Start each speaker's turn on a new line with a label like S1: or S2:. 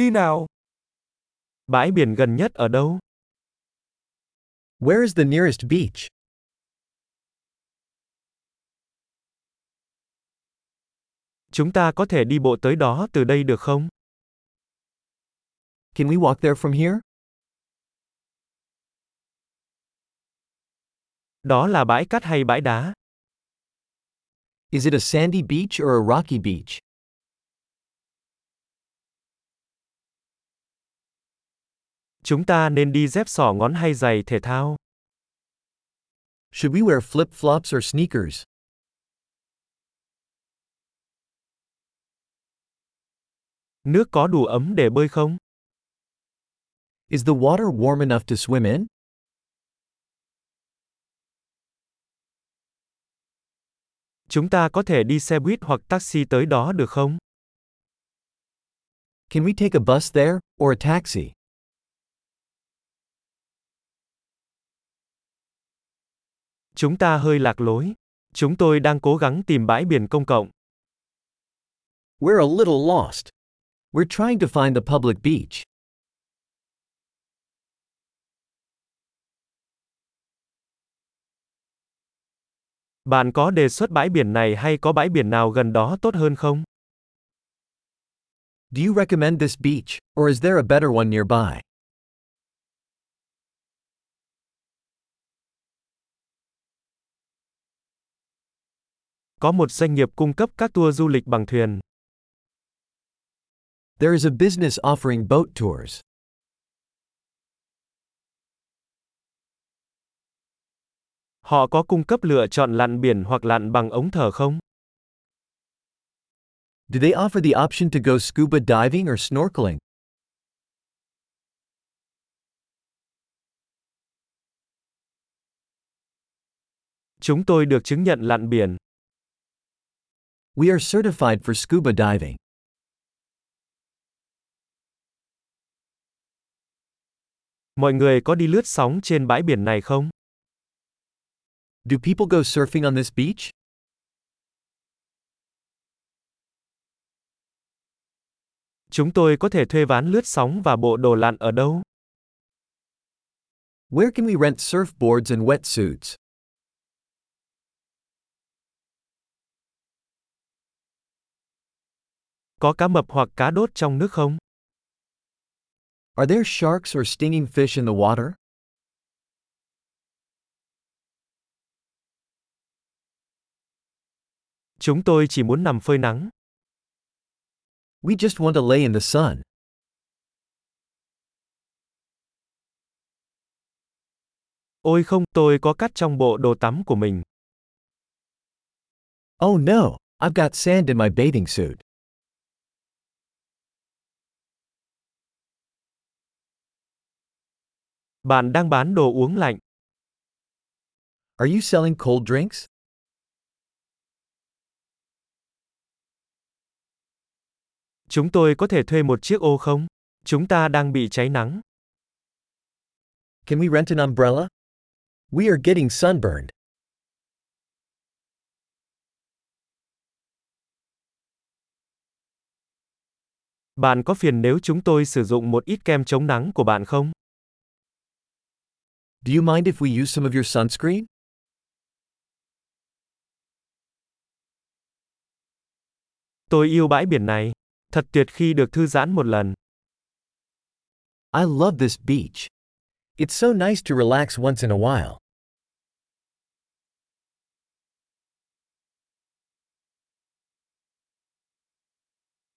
S1: Đi nào.
S2: Bãi biển gần nhất ở đâu?
S3: Where is the nearest beach?
S2: Chúng ta có thể đi bộ tới đó từ đây được không?
S3: Can we walk there from here?
S2: Đó là bãi cát hay bãi đá?
S3: Is it a sandy beach or a rocky beach?
S2: Chúng ta nên đi dép sỏ ngón hay giày thể thao?
S3: Should we wear flip flops or sneakers?
S2: Nước có đủ ấm để bơi không?
S3: Is the water warm enough to swim in?
S2: Chúng ta có thể đi xe buýt hoặc taxi tới đó được không?
S3: Can we take a bus there, or a taxi?
S2: Chúng ta hơi lạc lối. Chúng tôi đang cố gắng tìm bãi biển công cộng.
S3: We're a little lost. We're trying to find the public beach.
S2: Bạn có đề xuất bãi biển này hay có bãi biển nào gần đó tốt hơn không?
S3: Do you recommend this beach, or is there a better one nearby?
S2: Có một doanh nghiệp cung cấp các tour du lịch bằng thuyền.
S3: There is a business offering boat tours.
S2: Họ có cung cấp lựa chọn lặn biển hoặc lặn bằng ống thở không?
S3: Do they offer the option to go scuba diving or snorkeling?
S2: Chúng tôi được chứng nhận lặn biển.
S3: We are certified for scuba diving.
S2: Mọi người có đi lướt sóng trên bãi biển này không?
S3: Do people go surfing on this beach?
S2: Chúng tôi có thể thuê ván lướt sóng và bộ đồ lặn ở đâu?
S3: Where can we rent surfboards and wetsuits?
S2: Có cá mập hoặc cá đốt trong nước không?
S3: Are there sharks or stinging fish in the water?
S2: Chúng tôi chỉ muốn nằm phơi nắng.
S3: We just want to lay in the sun.
S2: Ôi không, tôi có cát trong bộ đồ tắm của mình.
S3: Oh no, I've got sand in my bathing suit.
S2: Bạn đang bán đồ uống lạnh.
S3: Are you selling cold drinks?
S2: Chúng tôi có thể thuê một chiếc ô không? Chúng ta đang bị cháy nắng.
S3: Can we rent an umbrella? We are getting sunburned.
S2: Bạn có phiền nếu chúng tôi sử dụng một ít kem chống nắng của bạn không?
S3: Do you mind if we use some of your sunscreen?
S2: Tôi yêu bãi biển này. Thật tuyệt khi được thư giãn một lần.
S3: I love this beach. It's so nice to relax once in a while.